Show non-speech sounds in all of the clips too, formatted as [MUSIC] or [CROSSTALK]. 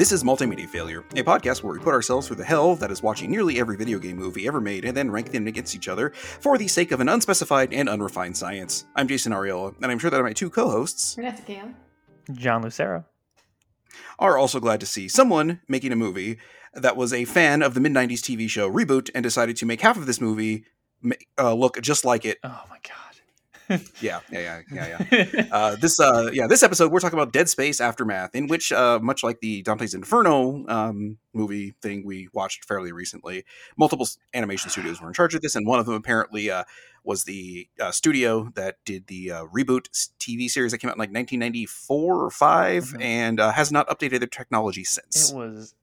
This is Multimedia Failure, a podcast where we put ourselves through the hell that is watching nearly every video game movie ever made and then rank them against each other for the sake of an unspecified and unrefined science. I'm Jason Arriola, and I'm sure that my two co hosts Vanessa Cahill. John Lucero. are also glad to see someone making a movie that was a fan of the mid 90s TV show Reboot and decided to make half of this movie uh, look just like it. Oh my god. Yeah, yeah, yeah, yeah, yeah. [LAUGHS] uh, this uh yeah this episode we're talking about dead space aftermath in which uh much like the dante's inferno um movie thing we watched fairly recently multiple animation studios were in charge of this and one of them apparently uh was the uh, studio that did the uh, reboot tv series that came out in like 1994 or 5 Mhm. and uh, has not updated their technology since it was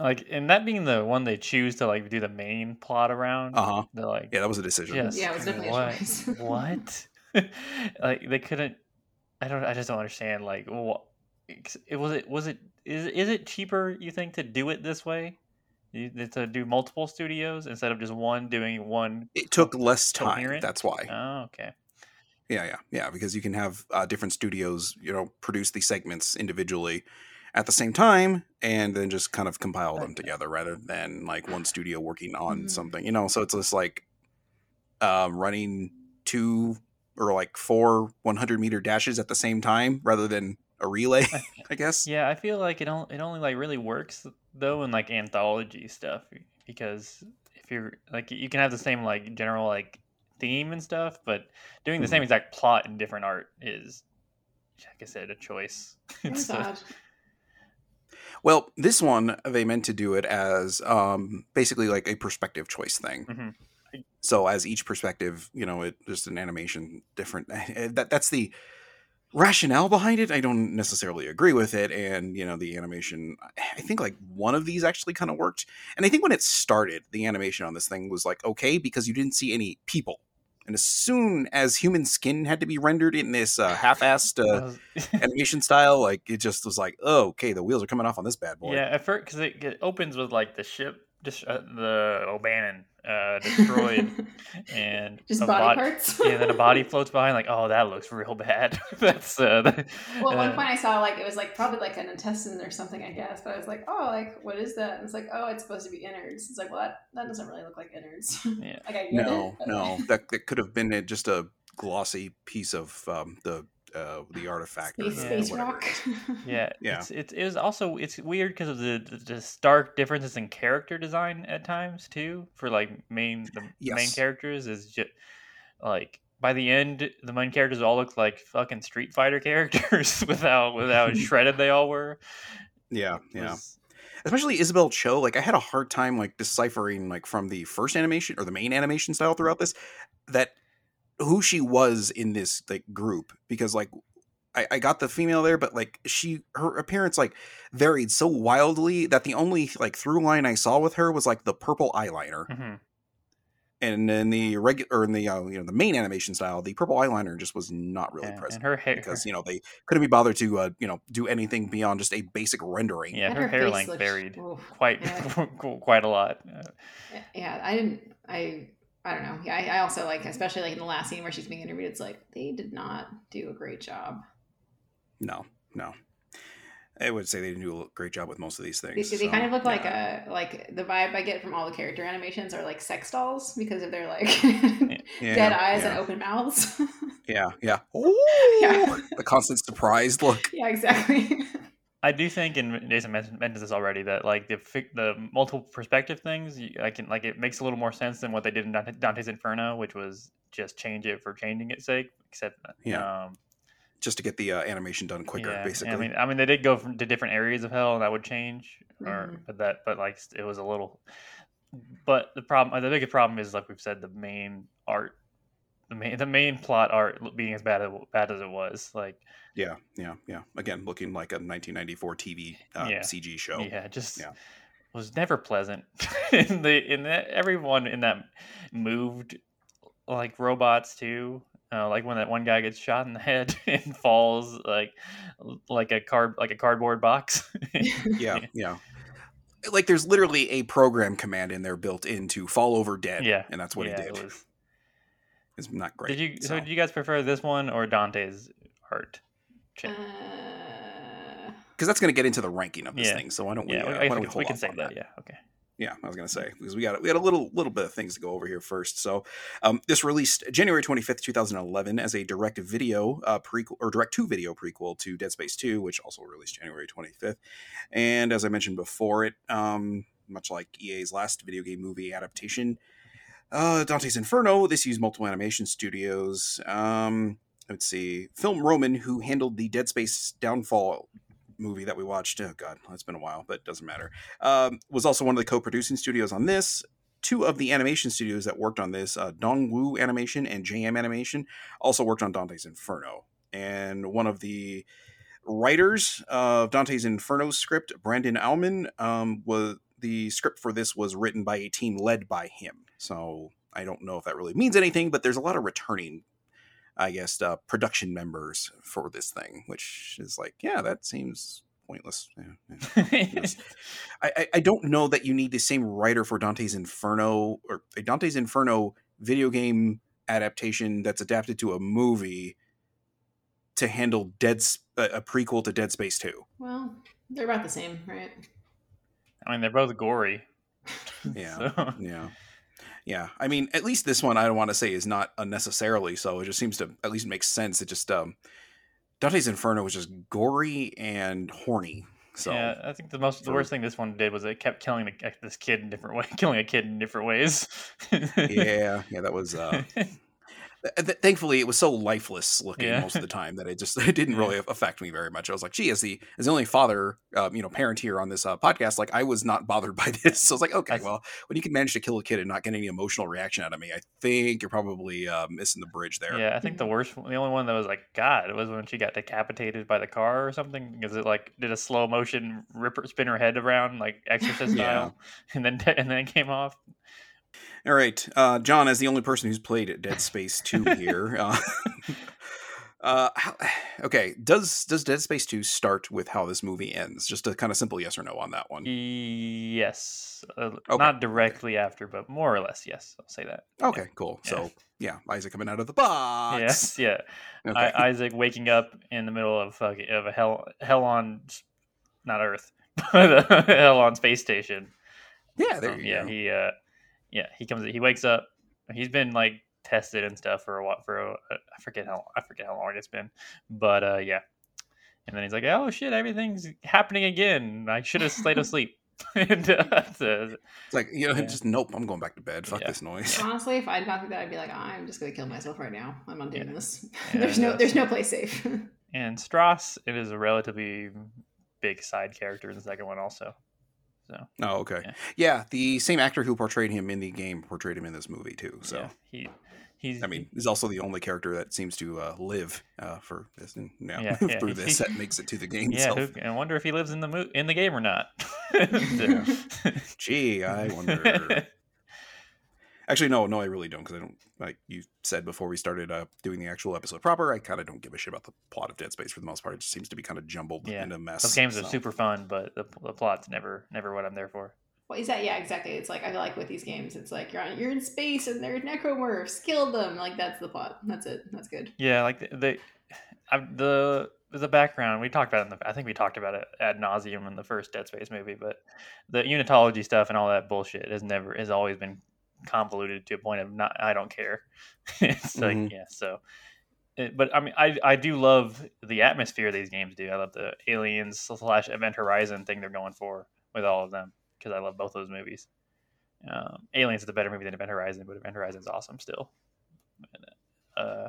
like and that being the one they choose to like do the main plot around. uh-huh They're like yeah that was a decision Yes. Yeah, it was definitely what? a choice. [LAUGHS] what? [LAUGHS] like they couldn't I don't I just don't understand like what it was it was it is is it cheaper you think to do it this way? You, to do multiple studios instead of just one doing one it took less time Coherent? that's why Oh, okay. Yeah, yeah, yeah. Because you can have uh, different studios, you know, produce these segments individually at the same time, and then just kind of compile them together, rather than like one studio working on Mm-hmm. Mhm. something. You know, so it's just like um, running two or like four 100 meter dashes at the same time, rather than a relay. I [LAUGHS] guess. Yeah, I feel like it only it only like really works though in like anthology stuff because if you're like you can have the same like general like theme and stuff, but doing the same Mhm. exact plot in different art is, like I said, a choice. [LAUGHS] It's It's a- Well, this one they meant to do it as um, basically like a perspective choice thing. Mhm. So as each perspective, you know, it just an animation different. That that's the rationale behind it. I don't necessarily agree with it, and you know, the animation. I think like one of these actually kind of worked, and I think when it started, the animation on this thing was like okay because you didn't see any people. And as soon as human skin had to be rendered in this uh, half-assed uh, [LAUGHS] animation style, like it just was like, oh, okay, the wheels are coming off on this bad boy. yeah, at first because it, it opens with like the ship, just uh, the O'Bannon uh, destroyed, [LAUGHS] and Just a body bod- parts. Yeah, then a body [LAUGHS] floats by, and like, oh, that looks real bad. [LAUGHS] That's uh, the, Well, at one uh, point I saw like it was like probably like an intestine or something, I guess. But I was like, oh, like what is that? And it's like, oh, it's supposed to be innards. It's like, well, that, that doesn't really look like innards. yeah. like I No, it. but- no, that that could have been just a glossy piece of um, the uh, the artifact or Space, space whatever rock. it is. [LAUGHS] Yeah, Yeah. It's, it's it was also it's weird because of the, the the stark differences in character design at times too. For like main the main characters is just like by the end the main characters all look like fucking Street Fighter [LAUGHS] characters without without [LAUGHS] shredded they all were. Yeah, It yeah. was- Especially Isabel Cho. Like I had a hard time like deciphering like from the first animation or the main animation style throughout this that who she was in this like group because like I, I got the female there, but like she her appearance like varied so wildly that the only like through line I saw with her was like the purple eyeliner. Mhm. and in the regular or in the uh, you know the main animation style the purple eyeliner just was not really Yeah, present and her hair because you know they couldn't be bothered to uh, you know do anything beyond just a basic rendering yeah And her, hair length varied oof. quite Yeah. [LAUGHS] quite a lot. Uh, yeah, I didn't. I I don't know. Yeah, I, I also like, mm-hmm. especially like in the last scene where she's being interviewed. It's like they did not do a great job. no no i would say they didn't do a great job with most of these things they so, kind of look like a like the vibe I get from all the character animations are like sex dolls because of their like Yeah, [LAUGHS] dead eyes yeah, and open mouths. [LAUGHS] yeah yeah Ooh, Yeah. the constant surprised look yeah, exactly. [LAUGHS] I do think, and Jason mentioned, mentioned this already, that like the the multiple perspective things, I can like it makes a little more sense than what they did in Dante- Dante's Inferno, which was just change it for changing its sake. Except, Yeah, um, just to get the uh, animation done quicker yeah, basically I mean, I mean, they did go from, to different areas of hell, and that would change, or Mhm. but that, but like it was a little. But the problem, the biggest problem is like we've said, the main art, the main the main plot art being as bad as bad as it was, like yeah yeah yeah. Again looking like a 1994 tv uh, Yeah. cg show. Yeah just Yeah. was never pleasant. [LAUGHS] In the in that everyone in that moved like robots too. Uh, like when that one guy gets shot in the head [LAUGHS] and falls like like a card like a cardboard box. [LAUGHS] Yeah yeah. Like there's literally a program command in there built in to fall over dead Yeah, and that's what yeah, he it did was- it's not great did you so. so. did you guys prefer this one or dante's art Ch- Uh, because that's going to get into the ranking of this Yeah. thing. So why don't we? Yeah, uh, we, why I don't think hold we can say on that. Yeah. Okay. Yeah, I was gonna say because we got we had a little little bit of things to go over here first. So, um, this released January twenty fifth, two thousand eleven, as a direct video uh, prequel or direct to video prequel to Dead Space two, which also released January twenty fifth. And as I mentioned before, it um, much like EA's last video game movie adaptation, uh, Dante's Inferno, this used multiple animation studios. Um, let's see, Film Roman, who handled the Dead Space Downfall movie that we watched. Oh God, it's been a while, but doesn't matter. Um, was also one of the co-producing studios on this. Two of the animation studios that worked on this, uh, Dongwoo Animation and JM Animation, also worked on Dante's Inferno. And one of the writers of Dante's Inferno script, Brandon Auman, um, was the script for this was written by a team led by him. So I don't know if that really means anything, but there's a lot of returning I guess, uh, production members for this thing, which is like, yeah, that seems pointless. Yeah, yeah. [LAUGHS] I, I- I don't know that you need the same writer for Dante's Inferno or a Dante's Inferno video game adaptation that's adapted to a movie to handle Dead a a prequel to Dead Space Two. Well, they're about the same, right? I mean, they're both gory. Yeah. [LAUGHS] So- Yeah. Yeah. I mean, at least this one I don't want to say is not unnecessarily so. It just seems to at least make sense. It just um Dante's Inferno was just gory and horny. So yeah, I think the most the worst thing this one did was it kept killing the, this kid in different [LAUGHS] way, killing a kid in different ways. yeah, yeah, that was uh [LAUGHS] th- th- thankfully it was so lifeless looking Yeah. most of the time that it just [LAUGHS] it didn't really affect me very much. I was like, gee, as the as the only father, um, you know, parent here on this uh, podcast, like I was not bothered [LAUGHS] by this. So I was like, okay, well, when you can manage to kill a kid and not get any emotional reaction out of me, I think you're probably uh, missing the bridge there. yeah, I think the worst, the only one that was like God it was when she got decapitated by the car or something because it like did a slow motion rip her, spin her head around like [LAUGHS] Exorcist Yeah. style, and then and then it came off. All right, uh, John, as the only person who's played Dead Space Two [LAUGHS] here. Uh, [LAUGHS] Uh, how, [SIGHS] okay, does does Dead Space 2 start with how this movie ends? Just a kind of simple yes or no on that one. Yes, uh, Okay, not directly after, but more or less. Yes, I'll say that. Okay, cool. Yeah. So, yeah, Isaac coming out of the box. Yes, yeah. [LAUGHS] Okay. I, Isaac waking up in the middle of fuck- of a hell hell on not Earth, but a hell on space station. yeah, there Um, you yeah, go. he uh, yeah, he comes. He wakes up. He's been like tested and stuff for a while. For a, I forget how I forget how long it's been, but uh, yeah. And then he's like, "Oh shit, everything's happening again. I should have stayed asleep." [LAUGHS] and uh, so- It's like, you know, Yeah. just nope, I'm going back to bed. Fuck Yeah. this noise. [LAUGHS] Honestly, if I'd gone through that, I'd be like, I'm just gonna kill myself right now. I'm not doing Yeah. this. [LAUGHS] Yeah, there's no, that's- there's no place safe. and Strauss, it is a relatively big side character in the second one, also. So Oh, okay. Yeah. Yeah. the same actor who portrayed him in the game portrayed him in this movie too. So, yeah, he he's I mean, he's also the only character that seems to uh, live uh, for this. And, yeah, [LAUGHS] Yeah, through this that makes it to the game [LAUGHS] yeah. itself. Who, I wonder if he lives in the mo- in the game or not. [LAUGHS] Gee, I wonder. Actually, no, no, I really don't because I don't like you said before we started uh, doing the actual episode proper. I kind of don't give a shit about the plot of Dead Space for the most part. It just seems to be kind of jumbled Yeah. and a mess. Those games are super fun, but the, the plot's never never what I'm there for. Well, is that yeah, exactly. It's like I feel like with these games, it's like you're on, you're in space and there's necromorphs, kill them. Like that's the plot. That's it. That's good. Yeah, like the the, the the background we talked about it in the I think we talked about it ad nauseum in the first Dead Space movie, but the unitology stuff and all that bullshit has never has always been convoluted to a point of not I don't care. [LAUGHS] it's like Mhm. yeah, so. It, but I mean, I I do love the atmosphere these games do. I love the aliens slash Event Horizon thing they're going for with all of them because I love both those movies. Um, Aliens is a better movie than Event Horizon, but Event Horizon is awesome still. Uh,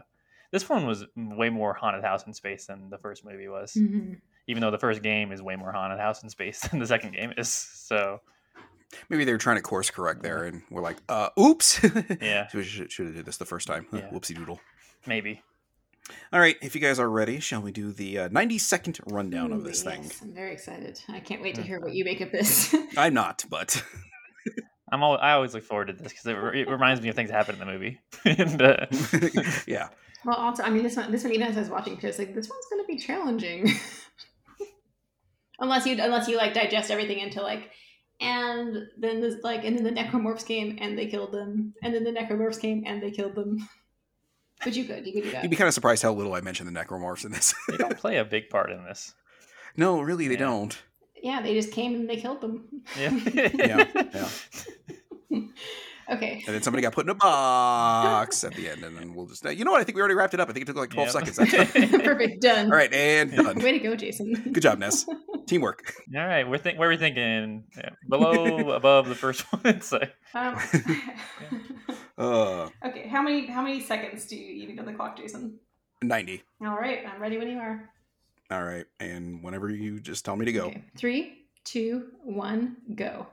this one was way more haunted house in space than the first movie was, Mm-hmm. even though the first game is way more haunted house in space [LAUGHS] than the second game is. So Maybe they were trying to course correct there, and we're like, uh, "Oops." [LAUGHS] Yeah. we should, should have did this the first time. [LAUGHS] Yeah. Whoopsie doodle. maybe All right, if you guys are ready, shall we do the uh, 90 second rundown of this thing? I'm very excited. I can't wait to Mm. hear what you make of this. [LAUGHS] I'm not, but I'm al- I always look forward to this because it, re- it reminds me of things that happen in the movie. and, uh, yeah. well, also, I mean, this one, this one, even as I was watching, too, it's like this one's going to be challenging, unless you, unless you like digest everything into like, and then this like, and then the necromorphs came and they killed them, and then the necromorphs came and they killed them. But you could, you could do that. You'd be kind of surprised how little I mentioned the necromorphs in this. they don't play a big part in this. [LAUGHS] No, really, they don't. Yeah, they just came and they killed them. Yeah. [LAUGHS] Yeah, yeah. [LAUGHS] Okay. And then somebody got put in a box at the end, and then we'll just. You know what? I think we already wrapped it up. I think it took like twelve Yep. seconds. Perfect. Done. All right, and done. Way to go, Jason. Good job, Ness. Teamwork. [LAUGHS] All right, we're think where are we thinking Yeah, below, [LAUGHS] above the first [LAUGHS] one. So Um, Uh, okay. How many how many seconds do you need on the clock, Jason? ninety. All right. I'm ready when you are. All right, and whenever you just tell me to go. Okay. Three, two, one, go.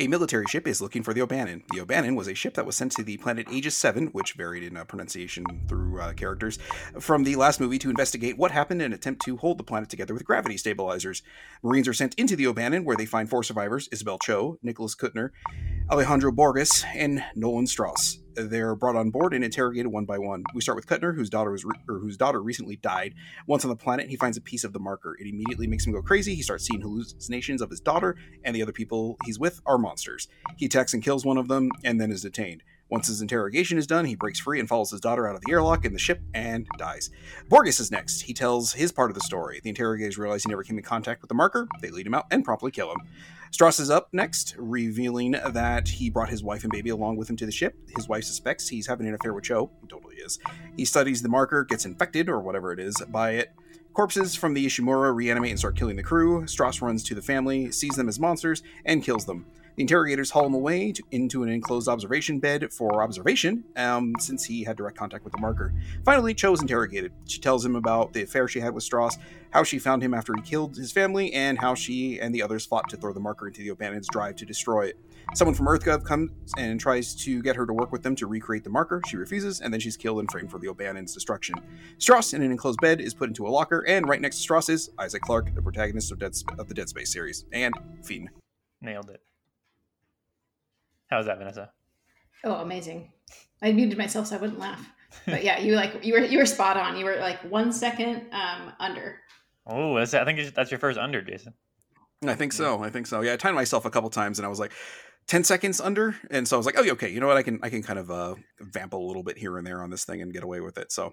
A military ship is looking for the O'Bannon. The O'Bannon was a ship that was sent to the planet Aegis 7, which varied in uh, pronunciation through uh, characters, from the last movie to investigate what happened and attempt to hold the planet together with gravity stabilizers. Marines are sent into the O'Bannon, where they find four survivors Isabel Cho, Nicholas Kuttner, Alejandro Borges, and Nolan Strauss. They're brought on board and interrogated one by one. We start with Kuttner, whose daughter was re- or whose daughter recently died. Once on the planet, he finds a piece of the marker. It immediately makes him go crazy. He starts seeing hallucinations of his daughter, and the other people he's with are monsters. He attacks and kills one of them, and then is detained. Once his interrogation is done, he breaks free and follows his daughter out of the airlock in the ship and dies. Borges is next. He tells his part of the story. The interrogators realize he never came in contact with the marker. They lead him out and promptly kill him. Strauss is up next, revealing that he brought his wife and baby along with him to the ship. His wife suspects he's having an affair with Cho. He totally is. He studies the marker, gets infected, or whatever it is, by it. Corpses from the Ishimura reanimate and start killing the crew. Strauss runs to the family, sees them as monsters, and kills them. The interrogators haul him away to, into an enclosed observation bed for observation, um, since he had direct contact with the marker. Finally, Cho is interrogated. She tells him about the affair she had with Strauss, how she found him after he killed his family, and how she and the others fought to throw the marker into the O'Bannon's drive to destroy it. Someone from EarthGov comes and tries to get her to work with them to recreate the marker. She refuses, and then she's killed and framed for the O'Bannon's destruction. Strauss, in an enclosed bed, is put into a locker, and right next to Strauss is Isaac Clarke, the protagonist of, of the Dead Space series, and Fiend. nailed it. How's that, Vanessa? Oh, amazing. I muted myself so I wouldn't laugh. [LAUGHS] But yeah, you like you were you were spot on. You were like one second um under. Oh, that's, I think that's your first under, Jason. I think so. I think so. Yeah, I timed myself a couple times, and I was like, 10 seconds under and so i was like oh yeah, okay you know what i can i can kind of uh vamp a little bit here and there on this thing and get away with it so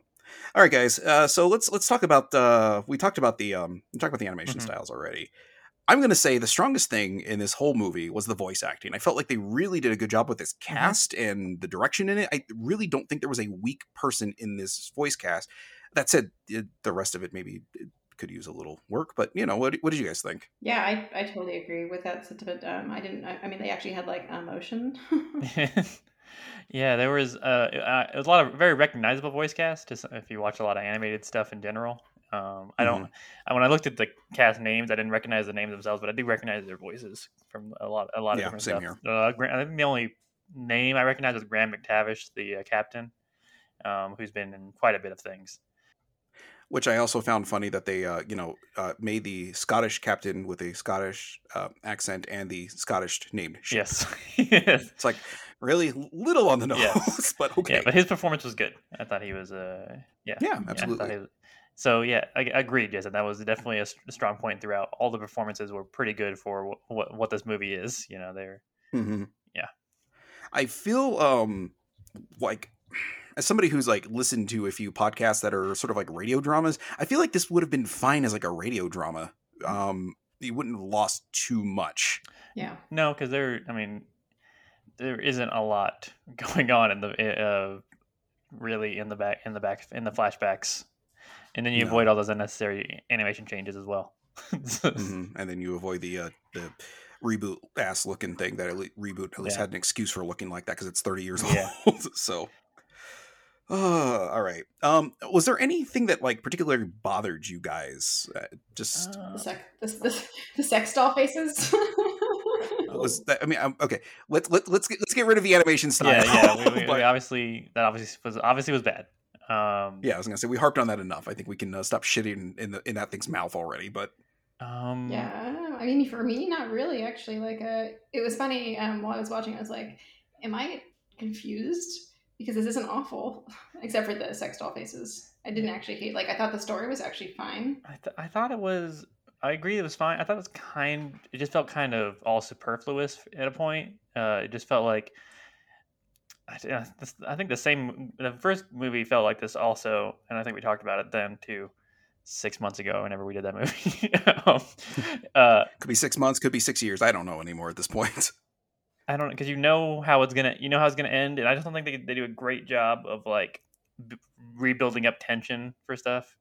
all right guys uh so let's let's talk about uh we talked about the um we talked about the animation Mhm. styles already i'm gonna say the strongest thing in this whole movie was the voice acting i felt like they really did a good job with this cast and the direction in it i really don't think there was a weak person in this voice cast that said the the rest of it maybe could use a little work but you know what, what did you guys think Yeah, I, I totally agree with that sentiment. Um, I didn't. I, I mean, they actually had like emotion. [LAUGHS] [LAUGHS] yeah, there was uh, uh, it was a lot of very recognizable voice cast. If you watch a lot of animated stuff in general. Um, I don't. I, when I looked at the cast names, I didn't recognize the names themselves, but I do recognize their voices from a lot, a lot of Yeah, different same stuff. Uh, Gra- I think the only name I recognize is Graham McTavish, the uh, captain, um, who's been in quite a bit of things. which I also found funny that they, uh, you know, uh, made the Scottish captain with a Scottish uh, accent and the Scottish named ship. Yes, [LAUGHS] yes. It's like really little on the nose, Yes. [LAUGHS] but okay. Yeah, but his performance was good. I thought he was. Uh, yeah, Yeah, absolutely. was- so yeah, I, I agreed, Jason. That was definitely a strong point throughout. All the performances were pretty good for wh- what what this movie is. You know, they're hmm Yeah. I feel um like as somebody who's like listened to a few podcasts that are sort of like radio dramas, I feel like this would have been fine as like a radio drama. Um, you wouldn't have lost too much. yeah. no, because there. I mean, there isn't a lot [LAUGHS] going on in the uh, really in the back in the back in the flashbacks, and then you No. avoid all those unnecessary animation changes as well. [LAUGHS] Mhm. And then you avoid the uh, the reboot ass looking thing that at le- reboot at least Yeah. had an excuse for looking like that because it's 30 years Yeah. old. [LAUGHS] so, uh, all right. Um, was there anything that like particularly bothered you guys? Uh, just The Uh, sec, the, the, the sex doll faces. was that? I mean, um, okay. Let's let, let's get let's get rid of the animation style. yeah, yeah. We, [LAUGHS] we, we obviously that obviously was obviously was bad. Um, yeah, I was gonna say we harped on that enough. I think we can uh, stop shitting in the in that thing's mouth already. But Um, yeah, I don't know. I mean, for me, not really. Actually, like, uh, it was funny. Um, while I was watching, I was like, "Am I confused?" Because this isn't awful, [LAUGHS] except for the sex doll faces. I didn't actually hate. Like, I thought the story was actually fine. I, th- I thought it was. I agree, it was fine. I thought it was kind. It just felt kind of all superfluous at a point. Uh, it just felt like. I, I think the same. The first movie felt like this also, and I think we talked about it then too. six months ago whenever we did that movie. [LAUGHS] um, uh, could be six months, could be six years. I don't know anymore at this point. [LAUGHS] I don't because you know how it's gonna you know how it's gonna end, and I just don't think they they do a great job of like b- rebuilding up tension for stuff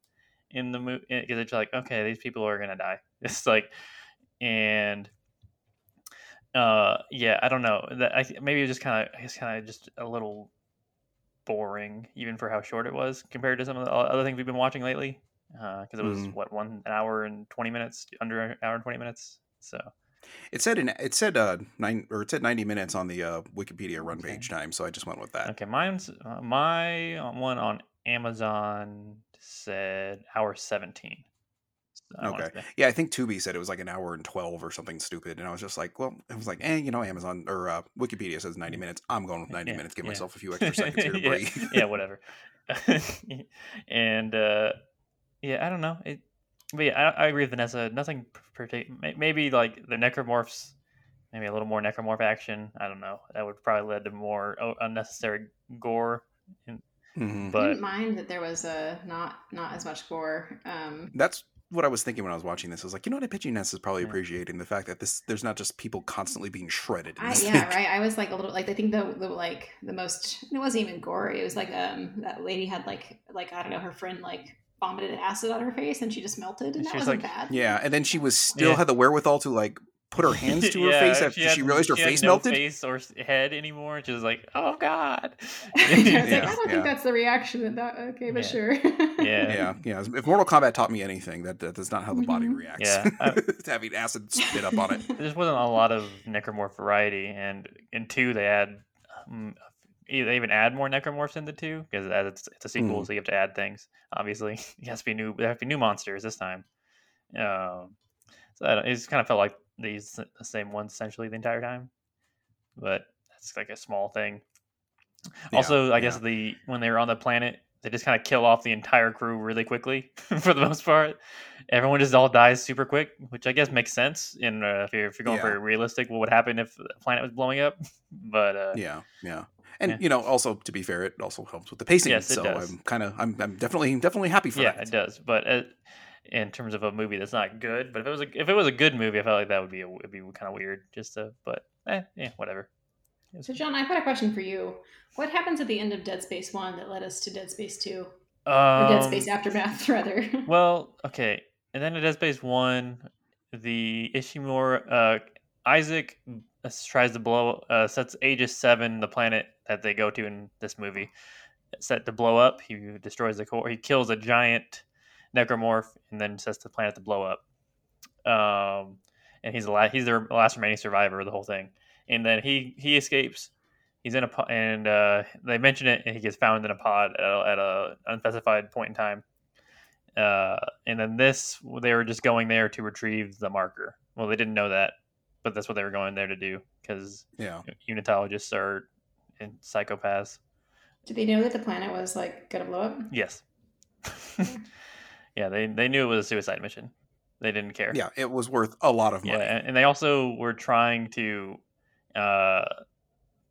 in the movie because it's like okay these people are gonna die. [LAUGHS] It's like and uh yeah I don't know that I maybe it was just kind of I guess kind of just a little boring even for how short it was compared to some of the other things we've been watching lately because uh, it was Mhm. what one an hour and 20 minutes under an hour and 20 minutes so It said in, it said uh nine or it said ninety minutes on the uh, Wikipedia run Okay. page time, so I just went with that. Okay, mine's uh, my one on Amazon said hour seventeen. So I Okay. Yeah, I think Tubi said it was like an hour and twelve or something stupid, and I was just like, well, it was like, eh, you know, Amazon or uh, Wikipedia says ninety minutes. I'm going with [LAUGHS] ninety Yeah, minutes. Give yeah. myself a few extra seconds here to [LAUGHS] yeah, breathe. yeah, whatever. [LAUGHS] and uh, yeah, I don't know. It, but yeah, I, I agree with Vanessa. Nothing particular. Maybe like the necromorphs, maybe a little more necromorph action. I don't know. That would probably lead to more oh, unnecessary gore. Mhm. I But didn't mind that there was a not not as much gore. Um, That's what I was thinking when I was watching this. I was like, you know what, I Pitchy Ness is probably appreciating the fact that this there's not just people constantly being shredded. In I, yeah, right. I was like a little like I think the, the like the most it wasn't even gory. It was like um that lady had like like I don't know her friend like vomited acid on her face and she just melted and She that was wasn't like- bad. Yeah, and then she was still Yeah. had the wherewithal to like put her hands to her [LAUGHS] Yeah, face after she, had- realized her had face no melted. face or head anymore. She was like, "Oh God." [LAUGHS] [LAUGHS] I was like, I don't yeah. think that's the reaction that that okay, but Yeah. sure. Yeah. Yeah, yeah. If Mortal Kombat taught me anything, that, that is not how the body Mhm. reacts. Yeah, I- to having acid spit up on it. there just wasn't a lot of necromorph variety, and in two they add, um, they even add more necromorphs in the two because as it's, it's a sequel, Mhm. so you have to add things. Obviously, it has to be new. There have to be new monsters this time. Um, so I don't- it just kind of felt like these the same ones essentially the entire time, but that's like a small thing. Yeah, Also, I guess the when they were on the planet, they just kind of kill off the entire crew really quickly [LAUGHS] for the most part. Everyone just all dies super quick, which I guess makes sense. In uh, if you're if you're going Yeah. for realistic, what would happen if the planet was blowing up? [LAUGHS] But uh, Yeah, yeah. And Yeah. you know, also to be fair, it also helps with the pacing. Yes, it so does. I'm kind of, I'm, I'm definitely, definitely happy for yeah, that. Yeah, it does. But uh, in terms of a movie that's not good, but if it was a, if it was a good movie, I felt like that would be a, it'd be kind of weird. Just to, but eh, yeah, whatever. So John, I've got a question for you. What happens at the end of Dead Space One that led us to Dead Space Two? Or Dead Um, Space Aftermath [LAUGHS] rather. Well, okay, and then in Dead Space One, the Ishimura uh, Isaac uh, tries to blow uh, sets Aegis Seven, the planet that they go to in this movie, set to blow up. He destroys the core. He kills a giant necromorph, and then sets the planet to blow up. Um, and he's the la- he's the last remaining survivor of the whole thing. And then he he escapes. He's in a pod, and uh, they mention it, and he gets found in a pod at a, at a unspecified point in time. Uh, and then this, they were just going there to retrieve the marker. Well, they didn't know that, but that's what they were going there to do because Yeah, unitologists are in psychopaths. Did they know that the planet was like gonna blow up? Yes. [LAUGHS] yeah, they they knew it was a suicide mission. They didn't care. yeah. It was worth a lot of Yeah, money. and, and they also were trying to uh,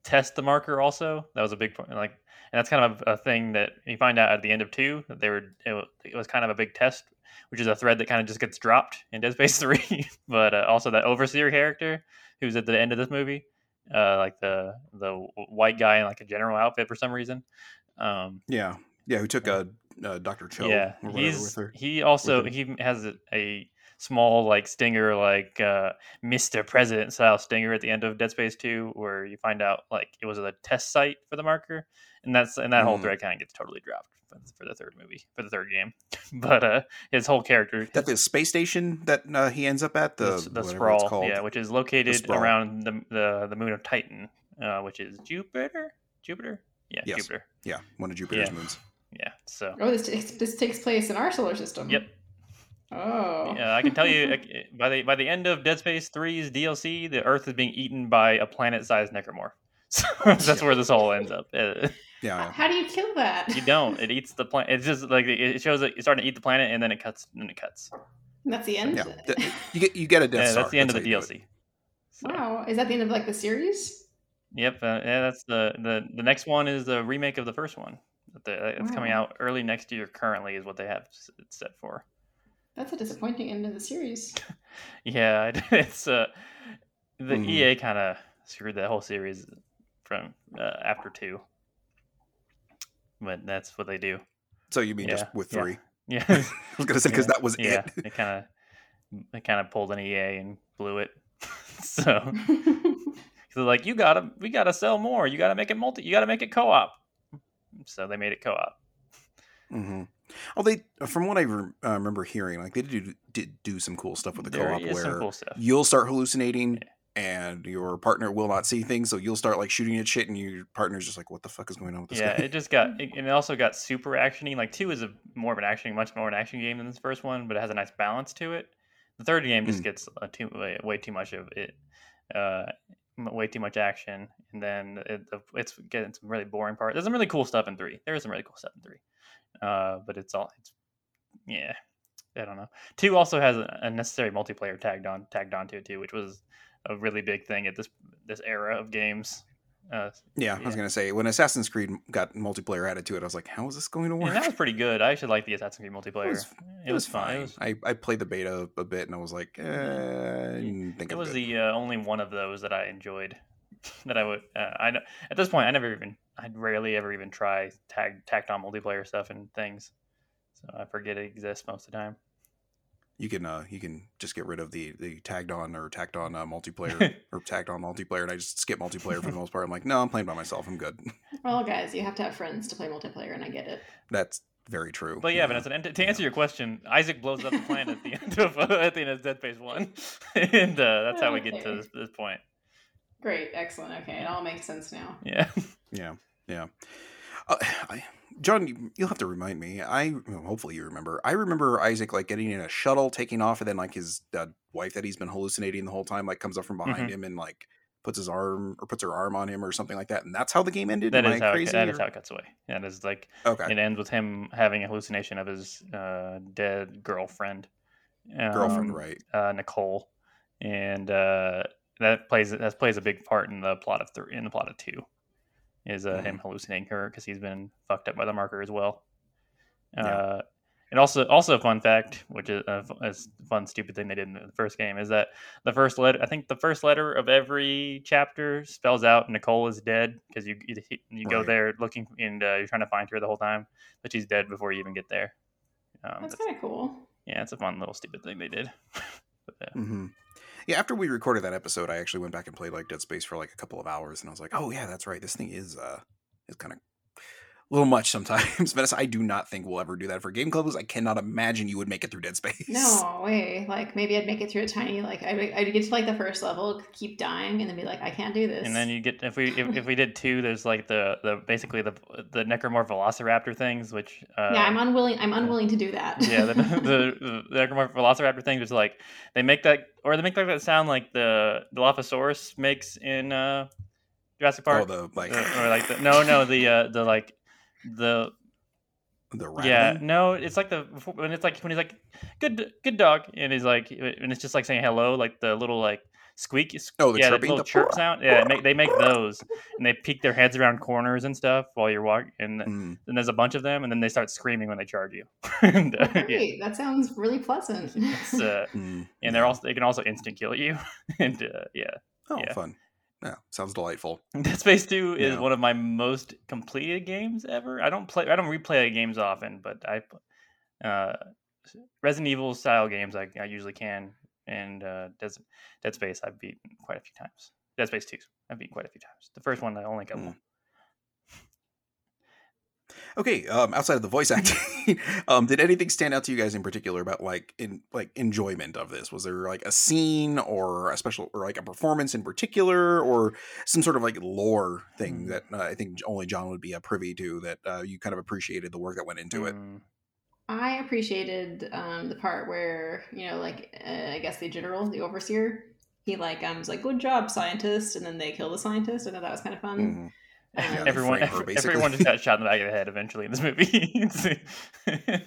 test the marker. Also, that was a big point. Like, and that's kind of a, a thing that you find out at the end of two that they were. It was, it was kind of a big test, which is a thread that kind of just gets dropped in Dead Space [LAUGHS] Three. but uh, also that overseer character who's at the end of this movie, uh, like the the white guy in like a general outfit for some reason. Um, Yeah, yeah. Who took a uh, Doctor Cho? yeah, or whatever he's with her. he also he has a, a small like stinger like uh Mr. President style stinger at the end of Dead Space 2 where you find out like it was a test site for the marker and that's and that whole Mm. thread kind of gets totally dropped for, the third movie for the third game [LAUGHS] but uh his whole character That the space station that uh, he ends up at the, the, the whatever it's sprawl called. yeah which is located around the, the the moon of Titan uh which is Jupiter Jupiter yeah Yes. Jupiter Yeah, one of Jupiter's Yeah. moons. Yeah so Oh, this takes, this takes place in our solar system. Yep. Oh. Yeah, I can tell you [LAUGHS] by the by the end of Dead Space 3's DLC, the Earth is being eaten by a planet-sized necromorph. [LAUGHS] So that's where this all ends up. Uh, Yeah, yeah. How do you kill that? You don't. It eats the planet. It's just like it shows it it's starting to eat the planet, and then it cuts. And then it cuts. That's the end. yeah. Th- You get you get a Death Yeah, Star. that's the end of the how you do it. DLC. So, Wow, is that the end of like the series? Yep. Uh, yeah, that's the, the the next one is the remake of the first one. The, it's coming out early next year. Currently, is what they have it set for. That's a disappointing end of the series. [LAUGHS] Yeah, [LAUGHS] it's uh, the Mhm. EA kind of screwed that whole series from uh, after two, but that's what they do. So you mean Yeah, just with three? [LAUGHS] Yeah, I was gonna say because Yeah, that was yeah. it. They kind of they kind of pulled an EA and blew it. so they're like, you gotta we gotta sell more. You gotta make it multi. You gotta make it co-op. So they made it co-op. hmm Oh, they from what I re- uh, remember hearing, like they did did do some cool stuff with the There co-op where cool you'll start hallucinating and your partner will not see things, so you'll start like shooting at shit, and your partner's just like, "What the fuck is going on with this yeah, guy?" it just got [LAUGHS] it, and it also got super actiony. Like two is a more of an action, much more an action game than this first one, but it has a nice balance to it. The third game just Mm. gets uh, too way, way too much of it, uh, way too much action, and then it, it's getting some really boring parts. There's some really cool stuff in three. There is some really cool stuff in three, uh, but it's all it's yeah. I don't know. Two also has a necessary multiplayer tagged on tagged onto it too, which was a really big thing at this this era of games. Uh, yeah, I was gonna say when Assassin's Creed got multiplayer added to it, I was like, "How is this going to work?" And that was pretty good. I actually like the Assassin's Creed multiplayer. was- it, was fun. It was, I, I played the beta a bit, and I was like, eh, I didn't think it I'm was good. the uh, only one of those that I enjoyed. [LAUGHS] that I would. Uh, I at this point I never even. I'd rarely ever even try tag tacked on multiplayer stuff and things. So I forget it exists most of the time. You can uh you can just get rid of the the tagged on or tacked on uh, multiplayer [LAUGHS] or tagged on multiplayer, and I just skip multiplayer for the most part. I'm like, no, I'm playing by myself. I'm good. [LAUGHS] well, guys, you have to have friends to play multiplayer, and I get it. That's very true. But yeah, Vanessa, and to, to answer your question, Isaac blows up the planet at the [LAUGHS] end of uh, at the end of Dead Space One, and uh, that's how we get to this, this point. Great, excellent. Okay, it all makes sense now. Yeah. Yeah, yeah. Uh, [SIGHS] I, John, you- you'll have to remind me. I well, hopefully you remember. I remember Isaac like getting in a shuttle, taking off, and then like his uh, wife that he's been hallucinating the whole time like comes up from behind Mhm. him and like puts his arm or puts her arm on him or something like that. And that's how the game ended. That is how it, that is how it cuts away. It is like okay, it ends with him having a hallucination of his uh, dead girlfriend, girlfriend, um, right? uh, Nicole, and uh, that plays that plays a big part in the plot of three in the plot of two, is uh, Mm-hmm. him hallucinating her because he's been fucked up by the marker as well. Yeah. Uh, and also, also a fun fact, which is a, fu- a s- fun stupid thing they did in the first game, is that the first letter, I think the first letter of every chapter spells out Nicole is dead because you you, you go there looking and uh, you're trying to find her the whole time, but she's dead before you even get there. Um, That's that's- kind of cool. yeah, it's a fun little stupid thing they did. [LAUGHS] but, uh, hmm Yeah, after we recorded that episode, I actually went back and played like Dead Space for like a couple of hours, and I was like, "Oh yeah, that's right. This thing is uh is kind of little much sometimes." [LAUGHS] Vanessa, I do not think we'll ever do that for game clubs. I cannot imagine you would make it through Dead Space. No way. Like maybe I'd make it through a tiny. Like I'd, I'd get to like the first level, keep dying, and then be like, I can't do this. and then you get if we if, if we [LAUGHS] did two, there's like the the basically the the necromorph velociraptor things, which uh, yeah, I'm unwilling. I'm unwilling to do that. yeah, the, the, [LAUGHS] the necromorph velociraptor things is like they make that or they make like that sound like the Dilophosaurus makes in uh, Jurassic Park, Oh, the like or, or like the, no no the uh, the like the the yeah no it's like the when it's like when he's like good good dog and he's like and it's just like saying hello like the little like squeak Oh, the yeah chirping, little the chirp [LAUGHS] sound yeah make, they make those and they peek their heads around corners and stuff while you're walking and Mm. then there's a bunch of them and then they start screaming when they charge you [LAUGHS] and, uh, yeah, Great. That sounds really pleasant. it's, uh, Mm. and they're also they can also instant kill you [LAUGHS] and uh, yeah oh yeah. fun. Yeah, sounds delightful. [LAUGHS] Dead Space 2 is Yeah. one of my most completed games ever. I don't play I don't replay games often, but I uh Resident Evil style games I, I usually can and uh Dead, Dead Space I've beaten quite a few times. Dead Space 2 I've beaten quite a few times. The first one I only got Mm. one. Okay, um, outside of the voice [LAUGHS] acting, um, did anything stand out to you guys in particular about like in like enjoyment of this? Was there like a scene or a special or like a performance in particular or some sort of like lore thing Mm. that uh, I think only John would be uh, privy to that uh, you kind of appreciated the work that went into it? Mm, I appreciated um, the part where you know, like uh, I guess the general, the overseer, he like um was like, "Good job, scientist," and then they kill the scientist. I thought that was kind of fun. Mhm. Yeah, [LAUGHS] everyone, every- everyone just [LAUGHS] got shot in the back of the head eventually in this movie. [LAUGHS]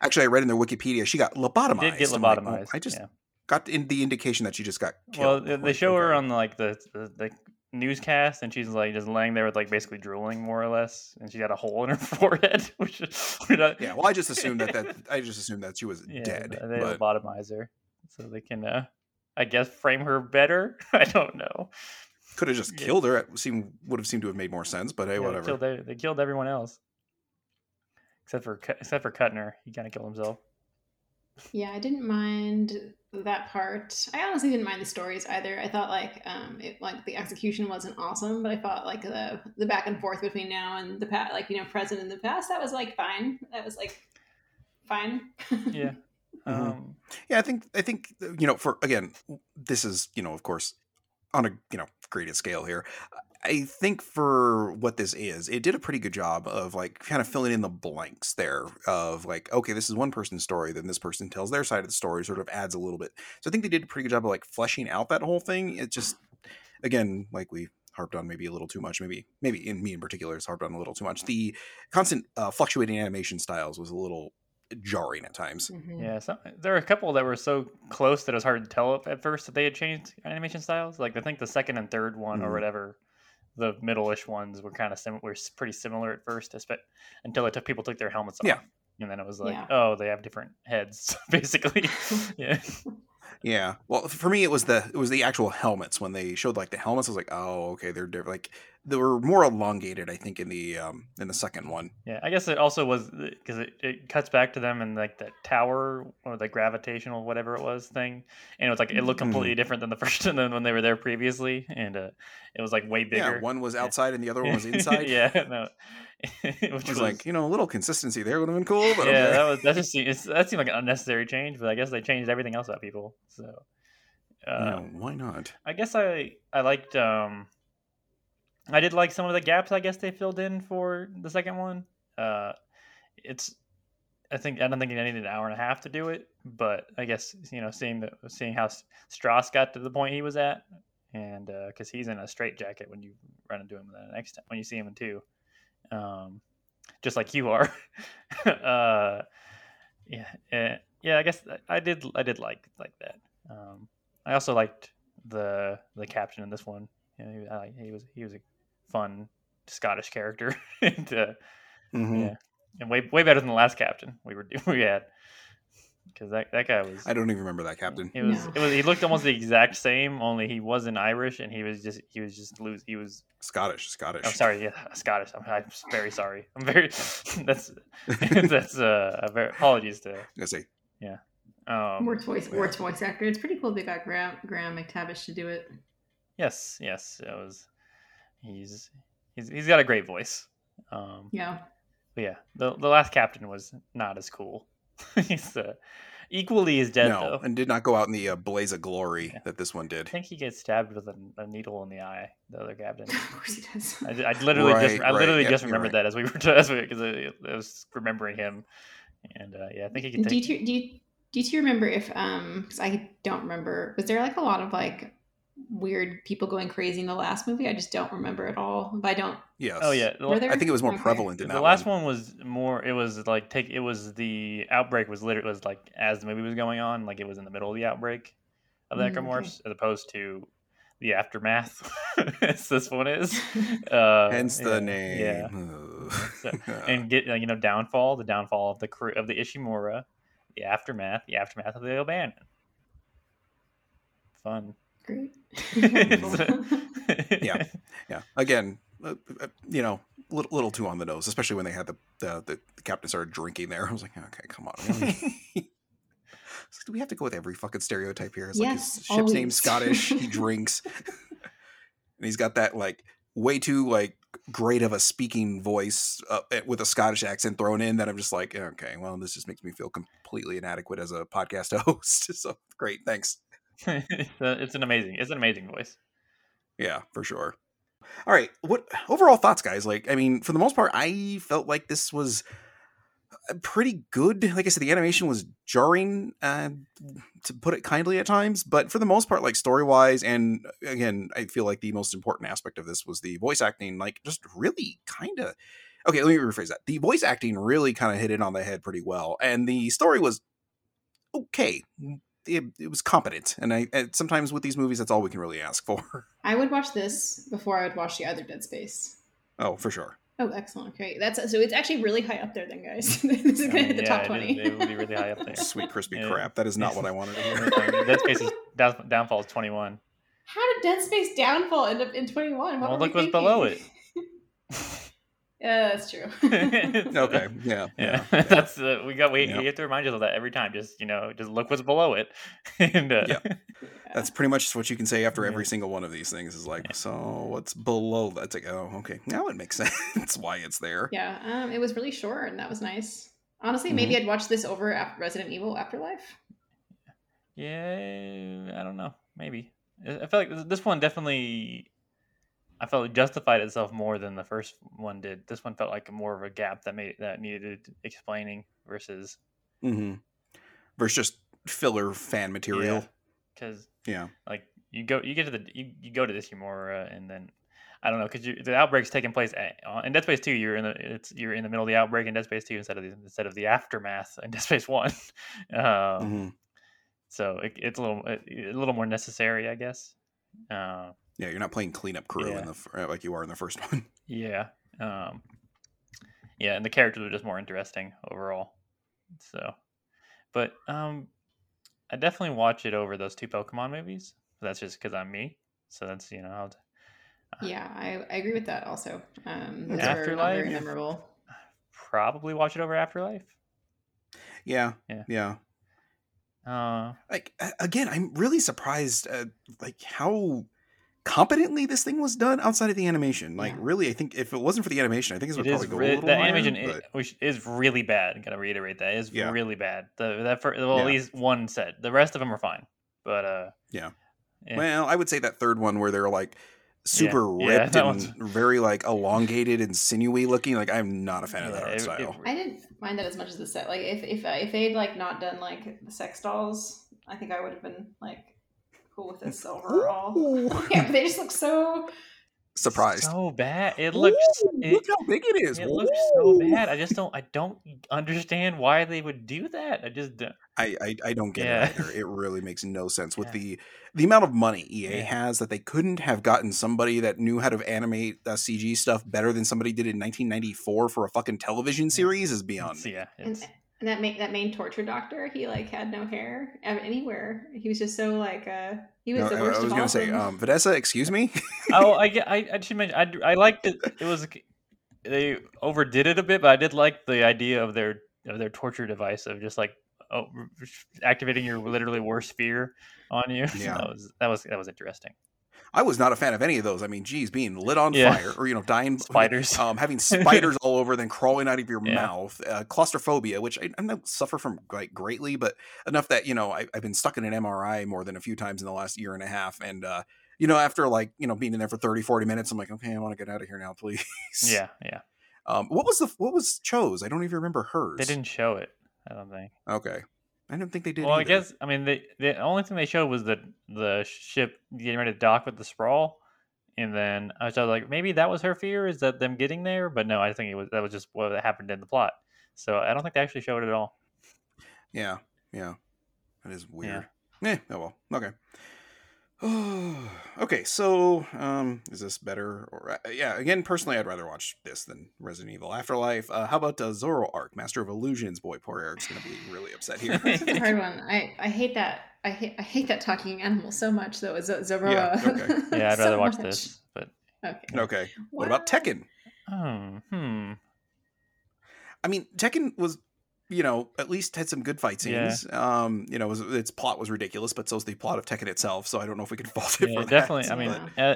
Actually, I read in their Wikipedia she got lobotomized. did get I'm like, well, lobotomized. I just yeah. got in the indication that she just got Well, killed. they- they show her on like the, the, the newscast and she's like just laying there with like basically drooling more or less and she got a hole in her forehead which is yeah well i just assumed that that i just assumed that she was yeah, dead they but lobotomize her so they can uh i guess frame her better i don't know could have just killed her it seemed would have seemed to have made more sense but hey Yeah, whatever They killed, they killed everyone else except for Cu- except for Kuttner. He kind of killed himself. Yeah, I didn't mind that part. I honestly didn't mind the stories either. I thought like um it like the execution wasn't awesome, but I thought like the the back and forth between now and the past, like you know, present and the past, that was like fine. That was like fine. Yeah. [LAUGHS] Um, Yeah, I think I think you know for again, this is you know of course on a you know graded scale here. I think for what this is, it did a pretty good job of like kind of filling in the blanks there of like, okay, this is one person's story, then this person tells their side of the story, sort of adds a little bit. So I think they did a pretty good job of like fleshing out that whole thing. It just again, like we harped on maybe a little too much, maybe maybe in me in particular has harped on a little too much. The constant uh, fluctuating animation styles was a little jarring at times. Mhm. yeah. So, there were a couple that were so close that it was hard to tell at first that they had changed animation styles. Like I think the second and third one or Mhm. whatever, the middle-ish ones were kind of sim- were pretty similar at first, espe- until it took people took their helmets off. Yeah. And then it was like, Yeah. oh, they have different heads, [LAUGHS] basically. [LAUGHS] yeah. Yeah. Well, for me, it was the it was the actual helmets when they showed like the helmets. I was like, oh, okay, they're different. Like they were more elongated, I think, in the um in the second one. Yeah, I guess it also was because it, it cuts back to them in like the tower or the gravitational whatever it was thing, and it was like it looked completely different than the [LAUGHS] first than when they were there previously, and uh, it was like way bigger. Yeah, one was outside and the other one was [LAUGHS] inside. yeah, [LAUGHS] no, which I was like, you know, a little consistency there would have been cool. But yeah, okay. that was that just seemed, it's, that seemed like an unnecessary change, but I guess they changed everything else about people. So, uh, know, why not? I guess I I liked um I did like some of the gaps I guess they filled in for the second one. Uh it's I think I don't think I needed an hour and a half to do it, but I guess you know seeing the seeing how Strauss got to the point he was at, and because he's in a straight jacket when you run into him the next time when you see him in two, um, just like you are. [LAUGHS] uh, yeah, eh, yeah. I guess I- I did I did like like that. Um, I also liked the the caption in this one. You know, he, I, he was he was a fun Scottish character, and uh, Mhm. yeah, and way way better than the last captain we were [LAUGHS] we had because that that guy was. I don't even remember that captain. It was, No. it was. He looked almost the [LAUGHS] exact same, only he wasn't Irish, and he was just. He was just lose. He was. Scottish, Scottish. I'm sorry, yeah, Scottish. I'm, I'm very sorry. I'm very. [LAUGHS] That's that's uh, a very apologies to. I say, Um, Wort's voice, yeah. Wort's voice actor. It's pretty cool they got Graham, Graham McTavish to do it. yes, yes, it was. He's he's he's got a great voice. Um, Yeah. but yeah, the the last captain was not as cool. [LAUGHS] he's uh, equally as dead no, though. and did not go out in the uh, blaze of glory Yeah. that this one did. I think he gets stabbed with a, a needle in the eye. The other captain. [LAUGHS] Of course he does. I, I literally just I literally right, just yep, you're remembered right. that as we were [LAUGHS] as we because I, I was remembering him, and uh, yeah, I think he can do you take. do you do you remember if um because I don't remember was there like a lot of like weird people going crazy in the last movie? I just don't remember at all. But I don't. Yes. Oh yeah, Were there? I think it was more Okay. prevalent in the that last one. one was more. It was like take. It was the outbreak was literally was like as the movie was going on, like it was in the middle of the outbreak of the Mm, okay. necromorphs, as opposed to the aftermath, [LAUGHS] as this one is. [LAUGHS] Uh, Hence the yeah, name. Yeah. [LAUGHS] So- and get uh, you know downfall, the downfall of the crew of the Ishimura, the aftermath, the aftermath of the O'Bannon. Fun. Great. [LAUGHS] Yeah. yeah. Again, uh, uh, you know, little, little too on the nose, especially when they had the, the the captain started drinking there. I was like, okay, come on. [LAUGHS] Really? Like, Do we have to go with every fucking stereotype here? It's like Yes, his ship's name's. Scottish. [LAUGHS] He drinks, and he's got that like way too like great of a speaking voice uh, with a Scottish accent thrown in. That I'm just like, okay, well, this just makes me feel completely inadequate as a podcast host. so great, thanks. [LAUGHS] it's, an amazing, it's an amazing voice. Yeah, for sure. All right. What overall thoughts, guys? Like, I mean, for the most part, I felt like this was pretty good. Like I said, the animation was jarring, uh, to put it kindly at times, but for the most part, like story wise, and again, I feel like the most important aspect of this was the voice acting. Like, just really kind of. Okay, let me rephrase that. The voice acting really kind of hit it on the head pretty well, and the story was okay, it, it was competent, and I and sometimes with these movies, that's all we can really ask for. [LAUGHS] I would watch this before I would watch the other Dead Space. Oh, for sure. Oh, excellent. Okay, that's so it's actually really high up there, then, guys. [LAUGHS] this is I gonna mean, hit the yeah, top it is- twenty. It would be really high up [LAUGHS] there. Sweet crispy Yeah. crap. That is not what I wanted to hear. Dead Space is down, downfall is twenty one. How did Dead Space Downfall end up in twenty one? Well, look what's below it. Yeah, that's true. [LAUGHS] Okay, [LAUGHS] yeah, Yeah, [LAUGHS] that's uh, we got. We, Yeah. we have to remind you of that every time. Just you know, just look what's below it, and uh, Yeah. That's pretty much what you can say after Yeah. every single one of these things. Is like, Yeah. so what's below that? It's like, oh, okay, now it makes sense why it's there. Yeah, um, it was really short, and that was nice. Honestly, maybe Mm-hmm. I'd watch this over Af- Resident Evil Afterlife. yeah, I don't know. Maybe I I feel like this- this one definitely. I felt it justified itself more than the first one did. This one felt like more of a gap that made that needed explaining versus Mm-hmm. Versus just filler fan material. because Yeah. like you go you get to the you, you go to this Humora and then I don't know because the outbreak's taking place at, in Dead Space Two. You're in the it's you're in the middle of the outbreak in Dead Space Two instead of the instead of the aftermath in [LAUGHS] Dead Space One. um, hmm So it, it's a little a little more necessary, I guess. Uh, Yeah, you're not playing cleanup crew Yeah. in the uh, like you are in the first [LAUGHS] one. yeah, um, yeah, and the characters are just more interesting overall. So, but um, I definitely watch it over those two Pokemon movies. That's just because I'm me. So that's you know I'll, Yeah, I, I agree with that. Also, um, those are Afterlife? very memorable. probably watch it over Afterlife. yeah, Yeah. yeah. Uh, Like again, I'm really surprised, uh, like how competently this thing was done outside of the animation. Like, Yeah. really, I think if it wasn't for the animation, I think this would it is probably go a little the higher, animation i- but- which is really bad. I'm gonna reiterate that is Yeah. really bad. The that for, well Yeah. at least one set. The rest of them are fine. But uh, Yeah. eh, Well, I would say that third one where they're like super Yeah, [LAUGHS] ripped that and one's- very like elongated and sinewy looking. Like I'm not a fan of that art it- style. it- I didn't mind that as much as the set. Like if if if they'd like not done like the sex dolls, I think I would have been like cool with this [LAUGHS] overall. Ooh. [LAUGHS] yeah, but they just look so. Surprised. so bad. It looks Ooh, it, look how big it is. it looks so bad. I just don't I don't understand why they would do that. I just don't- I, I, I don't get Yeah. it either. It really makes no sense with Yeah. the the amount of money EA Yeah. has that they couldn't have gotten somebody that knew how to animate uh, CG stuff better than somebody did in 1994 for a fucking television series is beyond it's, yeah. It's, and that main that main torture doctor, he like had no hair anywhere. He was just so like uh he was No, the worst I was of gonna say, of um, [LAUGHS] Vanessa, excuse me. oh, I [LAUGHS] get. I, I should mention. I, I liked it. It was they overdid it a bit, but I did like the idea of their of their torture device of just like oh, activating your literally worst fear on you. [LAUGHS] Yeah. that was that was that was interesting. I was not a fan of any of those. I mean, geez, being lit on Yeah. fire or you know, dying [LAUGHS] Spiders. um, having [LAUGHS] spiders all over, then crawling out of your Yeah. mouth, uh, claustrophobia, which I, I don't suffer from like greatly, but enough that you know I, I've been stuck in an MRI more than a few times in the last year and a half, and uh, you know after like you know being in there for 30, 40 minutes, I'm like, okay, I want to get out of here now, [LAUGHS] please. yeah, yeah. Um, what was the what was Chose? I don't even remember hers. They didn't show it. I don't think. Okay, I don't think they did. Well, I guess I mean the the only thing they showed was the the ship getting ready to dock with the sprawl, and then I was like, maybe that was her fear is that them getting there, but no, I think it was that was just what happened in the plot. So I don't think they actually showed it at all. Yeah, yeah, that is weird. Yeah. Oh well. Okay. Oh, [SIGHS] okay. So, um, is this better? Or uh, yeah, again, personally, I'd rather watch this than Resident Evil Afterlife. Uh, how about uh, Zoroark, Master of Illusions? Boy, poor Eric's gonna be really upset here. [LAUGHS] This is a hard one. I, I hate that. I hate I hate that talking animal so much though. Z- Zoroa. Yeah, [LAUGHS] okay. Yeah, I'd So rather watch much. this, but Okay. okay. What about Why? Tekken? oh, hmm. I mean, Tekken was, you know, at least had some good fight Yeah. scenes. Um, you know, it was, its plot was ridiculous, but so's the plot of Tekken itself. So I don't know if we can [LAUGHS] fault it Yeah, for that. definitely. I mean, uh,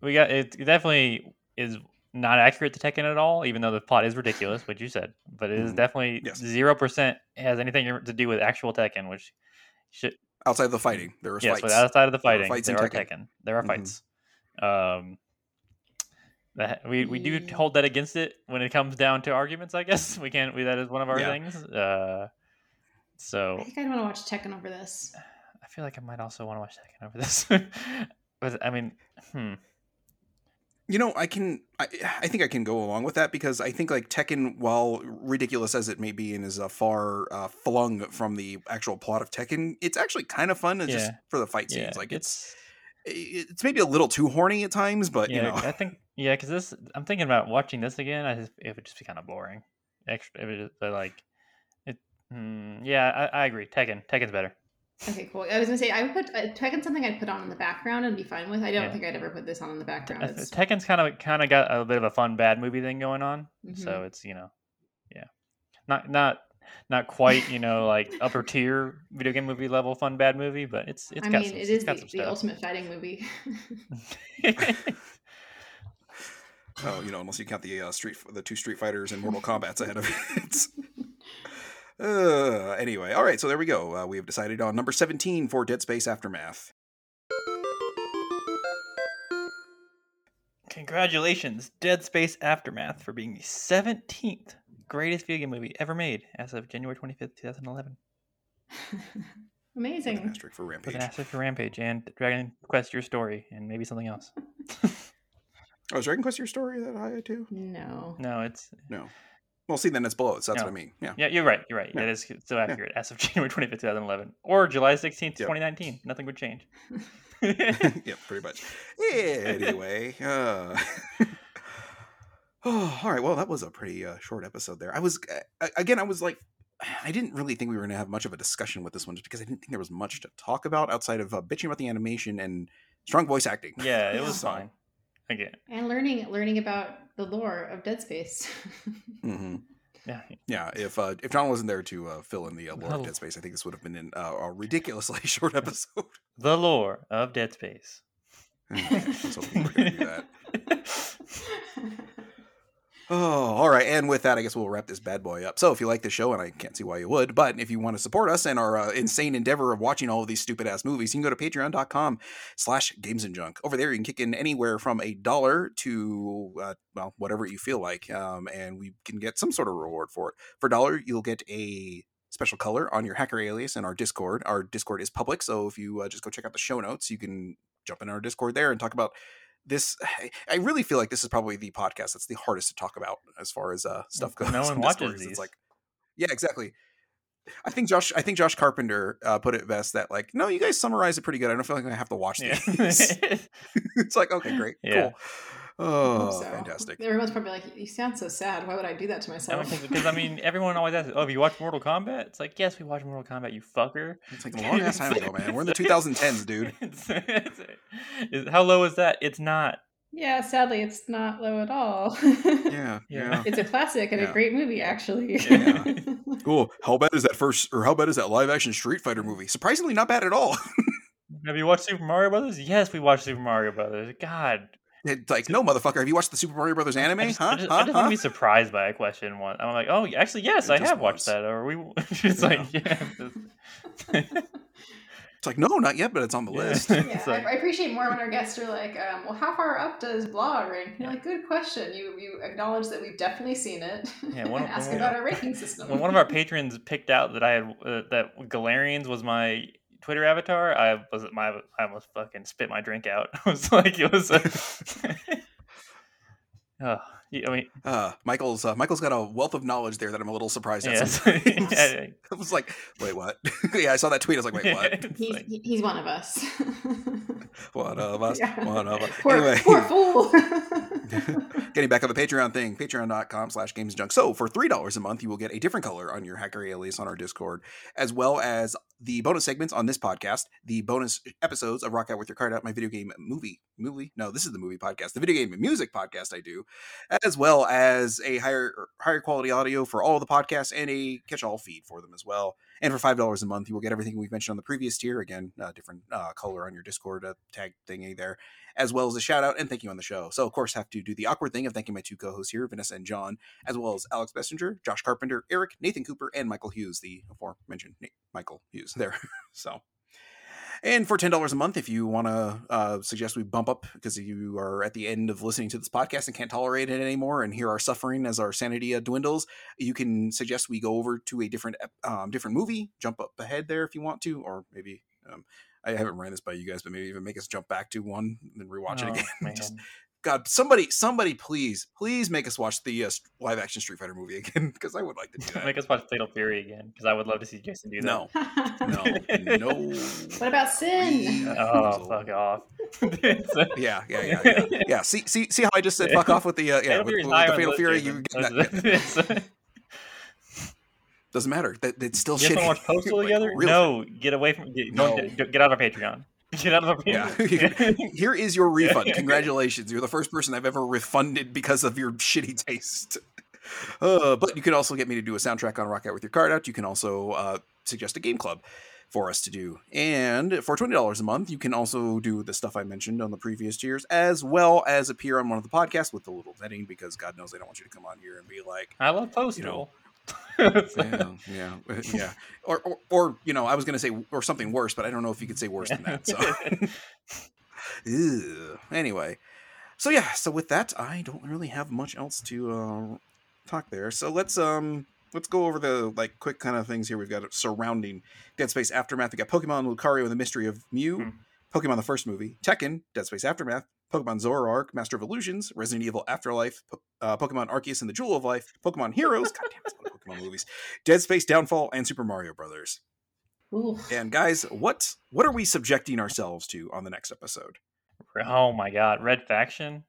we got it. it Definitely is not accurate to Tekken at all, even though the plot is ridiculous, what you said. But it is Mhm. definitely Yes. zero percent has anything to do with actual Tekken, which should outside of the fighting, there was yes, fights. but outside of the There were fighting, fights there are Tekken. Tekken. There are Mhm. fights. Um, that we we do hold that against it when it comes down to arguments. I guess [LAUGHS] we can't. We, that is one of our Yeah. things. Uh, so I think I'd want to watch Tekken over this. I feel like I might also want to watch Tekken over this. [LAUGHS] but I mean, hmm. You know, I can. I, I think I can go along with that because I think like Tekken, while ridiculous as it may be and is uh, far uh, flung from the actual plot of Tekken, it's actually kind of fun. It's just for the fight Yeah, scenes. Like it's it's it's maybe a little too horny at times, but yeah. you know, I think yeah, because this I'm thinking about watching this again. I just, it would just be kind of boring. Extra, it would like it. Mm, yeah, I, I agree. Tekken, Tekken's better. Okay, cool. I was gonna say I would put uh, Tekken's something I'd put on in the background and be fine with. I don't Yeah. think I'd ever put this on in the background. Uh, It's, Tekken's kind of kind of got a bit of a fun bad movie thing going on. Mhm. So it's you know, yeah, not not not quite you know like upper [LAUGHS] tier video game movie level fun bad movie, but it's it's I got mean, some, it's the, the ultimate fighting movie. [LAUGHS] [LAUGHS] oh, you know, unless you count the uh, street, the two Street Fighters and Mortal Kombat's ahead of it. [LAUGHS] uh, anyway, all right, so there we go. Uh, we have decided on number seventeen for Dead Space Aftermath. Congratulations, Dead Space Aftermath, for being the seventeenth greatest video game movie ever made as of January twenty fifth, two thousand eleven. [LAUGHS] With Amazing. an asterisk for With an asterisk for Rampage and Dragon Quest Your Story and maybe something else. [LAUGHS] Oh, is Dragon Quest your story that high too? No. No, it's No. Well, see, then it's below it. So that's No. what I mean. Yeah. yeah, you're right. You're right. Yeah. It is so accurate. As of [LAUGHS] January twenty fifth, two thousand eleven, or July sixteenth, Yep. twenty nineteen, nothing would change. [LAUGHS] [LAUGHS] yeah, pretty much. Anyway, uh, oh, all right. Well, that was a pretty uh, short episode there. I was uh, again, I was like, I didn't really think we were going to have much of a discussion with this one, just because I didn't think there was much to talk about outside of uh, bitching about the animation and strong voice acting. yeah, it was fine. Again, And learning learning about the lore of Dead Space. [LAUGHS] mhm. yeah, Yeah, if uh, if John wasn't there to uh, fill in the uh, lore of. Dead Space, I think this would have been in, uh, a ridiculously [LAUGHS] short episode. the lore of Dead Space. I was hoping we were going to do that. [LAUGHS] Oh, all right. And with that, I guess we'll wrap this bad boy up. So if you like the show, and I can't see why you would, but if you want to support us and our uh, insane endeavor of watching all of these stupid ass movies, you can go to patreon.com slash games and junk. Over there, you can kick in anywhere from a dollar to, uh, well, whatever you feel like. Um, and we can get some sort of reward for it. For a dollar, you'll get a special color on your hacker alias in our Discord. Our Discord is public. So if you uh, just go check out the show notes, you can jump in our Discord there and talk about this I- really feel like this is probably the podcast that's the hardest to talk about as far as uh stuff [LAUGHS] goes. No one on watches these. It's like, yeah, exactly. I think Josh. I think Josh Carpenter uh, put it best that like, no, you guys summarize it pretty good. I don't feel like I have to watch Yeah. these. [LAUGHS] [LAUGHS] it's like, okay, great, Yeah. cool. Oh, So, fantastic. Everyone's probably like, "You sound so sad. Why would I do that to myself?" Because I mean, [LAUGHS] everyone always asks, "Oh, have you watched Mortal Kombat?" It's like, yes, we watched Mortal Kombat. You fucker. It's like a long ass time ago, man. We're in the [LAUGHS] 2010s, dude. [LAUGHS] It's- it's- is- how low is that? It's not. yeah, sadly, it's not low at all. Yeah, Yeah. yeah. it's a classic and Yeah. a great movie, actually. Yeah. Cool. How bad is that first, or how bad is that live action Street Fighter movie? Surprisingly, not bad at all. Have you watched Super Mario Brothers? Yes, we watched Super Mario Brothers. God, It's like, no, motherfucker. Have you watched the Super Mario Brothers anime? I just, huh? I just, I huh? just huh? want to be surprised by a question. One, I'm like, oh, actually, yes, I have once. watched that. Or we, [LAUGHS] [LAUGHS] it's like, yeah, [LAUGHS] It's like, no, not yet, but it's on the Yeah. list. Yeah, It's I, I appreciate more when our guests are like, um, "Well, how far up does Blah rank?" You're like, "Good question. You you acknowledge that we've definitely seen it, Yeah, one- and ask one- about our ranking system." when one of our patrons picked out that I had uh, that Galarians was my Twitter avatar, I was my I almost fucking spit my drink out. [LAUGHS] I was like, it was. A, [LAUGHS] [LAUGHS] oh, I mean, Uh, Michael's uh, Michael's got a wealth of knowledge there that I'm a little surprised at. yes. [LAUGHS] [LAUGHS] yeah, I was like, wait, what? [LAUGHS] yeah, I saw that tweet. I was like, wait, what? He's like- he's one of us. One of us. Yeah. One of us. poor, anyway, poor fool. getting back on the Patreon thing, patreon.com slash gamesjunk. So for $3 a month, you will get a different color on your hacker alias on our Discord, as well as the bonus segments on this podcast, the bonus episodes of Rock Out With Your Card Out, my video game movie, movie? No, this is the movie podcast, the video game and music podcast I do, as well as a higher higher quality audio for all the podcasts and a catch-all feed for them as well. And for five dollars a month, you will get everything we've mentioned on the previous tier. Again, uh, different uh, color on your Discord uh, tag thingy there, as well as a shout out and thank you on the show. So, of course, have to do the awkward thing of thanking my two co-hosts here, Vanessa and John, as well as Alex Bessinger, Josh Carpenter, Eric, Nathan Cooper, and Michael Hughes, the aforementioned Michael Hughes. There, [LAUGHS] so. And for ten dollars a month, if you want to uh, suggest we bump up because you are at the end of listening to this podcast and can't tolerate it anymore, and hear our suffering as our sanity uh, dwindles, you can suggest we go over to a different um, different movie, jump up ahead there if you want to, or maybe um, I haven't ran this by you guys, but maybe even make us jump back to one and rewatch it Oh, again. [LAUGHS] Just God, somebody, somebody, please, please make us watch the uh, live action Street Fighter movie again [LAUGHS] because I would like to do [LAUGHS] that. Make us watch Fatal Fury again because I would love to see Jason do that. no, no, [LAUGHS] no. What about Sin? Oh, fuck off. Yeah, yeah, yeah, yeah. yeah. See, see, see how I just said fuck off with the uh, yeah Fatal with, Fury's with the Fatal Fury. You get that, It's- it's- doesn't matter. That it's still You guys shitty. watch Postal Like, together? real no, get away from get, No. get out of our Patreon. Get out of our Yeah. [LAUGHS] [LAUGHS] Here is your refund. [LAUGHS] Congratulations. You're the first person I've ever refunded because of your shitty taste. Uh, but you can also get me to do a soundtrack on Rock Out with Your Card Out. You can also uh, suggest a game club for us to do. And for $20 a month, you can also do the stuff I mentioned on the previous tiers, as well as appear on one of the podcasts with a little vetting, because God knows I don't want you to come on here and be like, I love Postal. You know, yeah, yeah, yeah. Or, or, or, you know, I was going to say, or something worse, but I don't know if you could say worse than that. So. [LAUGHS] Anyway, so yeah, so with that, I don't really have much else to uh, talk there. So let's um let's go over the like quick kind of things here. We've got surrounding Dead Space Aftermath. We got Pokemon Lucario and the Mystery of Mew, Hmm. Pokemon the first movie, Tekken, Dead Space Aftermath, Pokemon Zoroark, Master of Illusions, Resident Evil Afterlife, Po- uh, Pokemon Arceus and the Jewel of Life, Pokemon Heroes. [LAUGHS] God damn, it's a lot of Pokemon movies. Dead Space Downfall and Super Mario Brothers. Ooh. And guys, what what are we subjecting ourselves to on the next episode? oh my god, Red Faction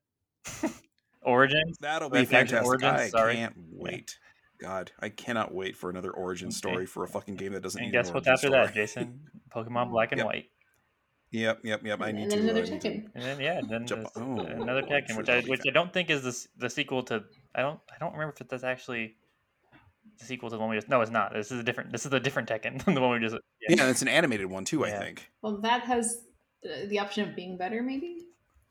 [LAUGHS] Origins. That'll be Red fantastic. Origins, I sorry. can't wait. God, I cannot wait for another origin Okay. story for a fucking game that doesn't And need guess an what's origin after that. Jason? [LAUGHS] Pokemon Black and Yep. White. Yep, yep, yep. I And need then to. another uh, Tekken. And then yeah, then Jump- oh, another Tekken, sure which I which I don't think is the the sequel to. I don't I don't remember if that's actually the sequel to the one we just. No, it's not. This is a different. This is a different Tekken [LAUGHS] than the one we just. Yeah, it's an animated one too. I think. Well, that has uh, the option of being better, maybe?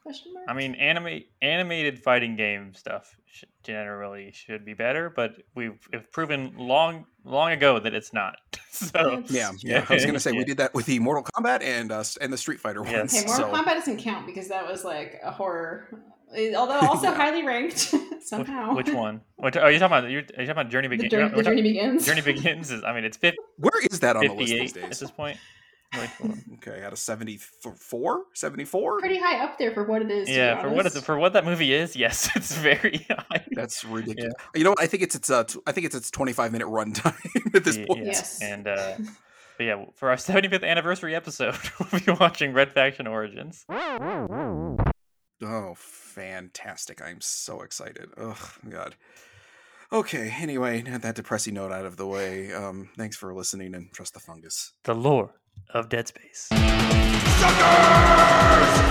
Question mark. I mean, anime animated fighting game stuff sh- generally should be better, but we've, we've proven long long ago that it's not. [LAUGHS] so Yeah, yeah. I was gonna say Yeah. we did that with the Mortal Kombat and uh, and the Street Fighter Yes. ones. Okay, Mortal so Kombat doesn't count because that was like a horror, although also [LAUGHS] Yeah. highly ranked [LAUGHS] somehow. which one? Which are you talking about? You're, are you talking about Journey The, Begins? journey, the journey begins. Journey Begins is. I mean, it's 50, [LAUGHS] where is that on the list these days? at this point. Like, Okay, out of 74? 74? Pretty high up there for what it is. yeah, for what honest. it's, for what that movie is, yes, it's very high. That's ridiculous. You know what? I think it's it's uh t- I think it's its 25 minute runtime at this Ye- point. Yes. And uh, but yeah, for our 75th anniversary episode, we'll be watching Red Faction Origins. Oh, fantastic. I'm so excited. Oh, God. Okay, anyway, that depressing note out of the way. Um, thanks for listening and trust the fungus. The lore of Dead Space. Suckers!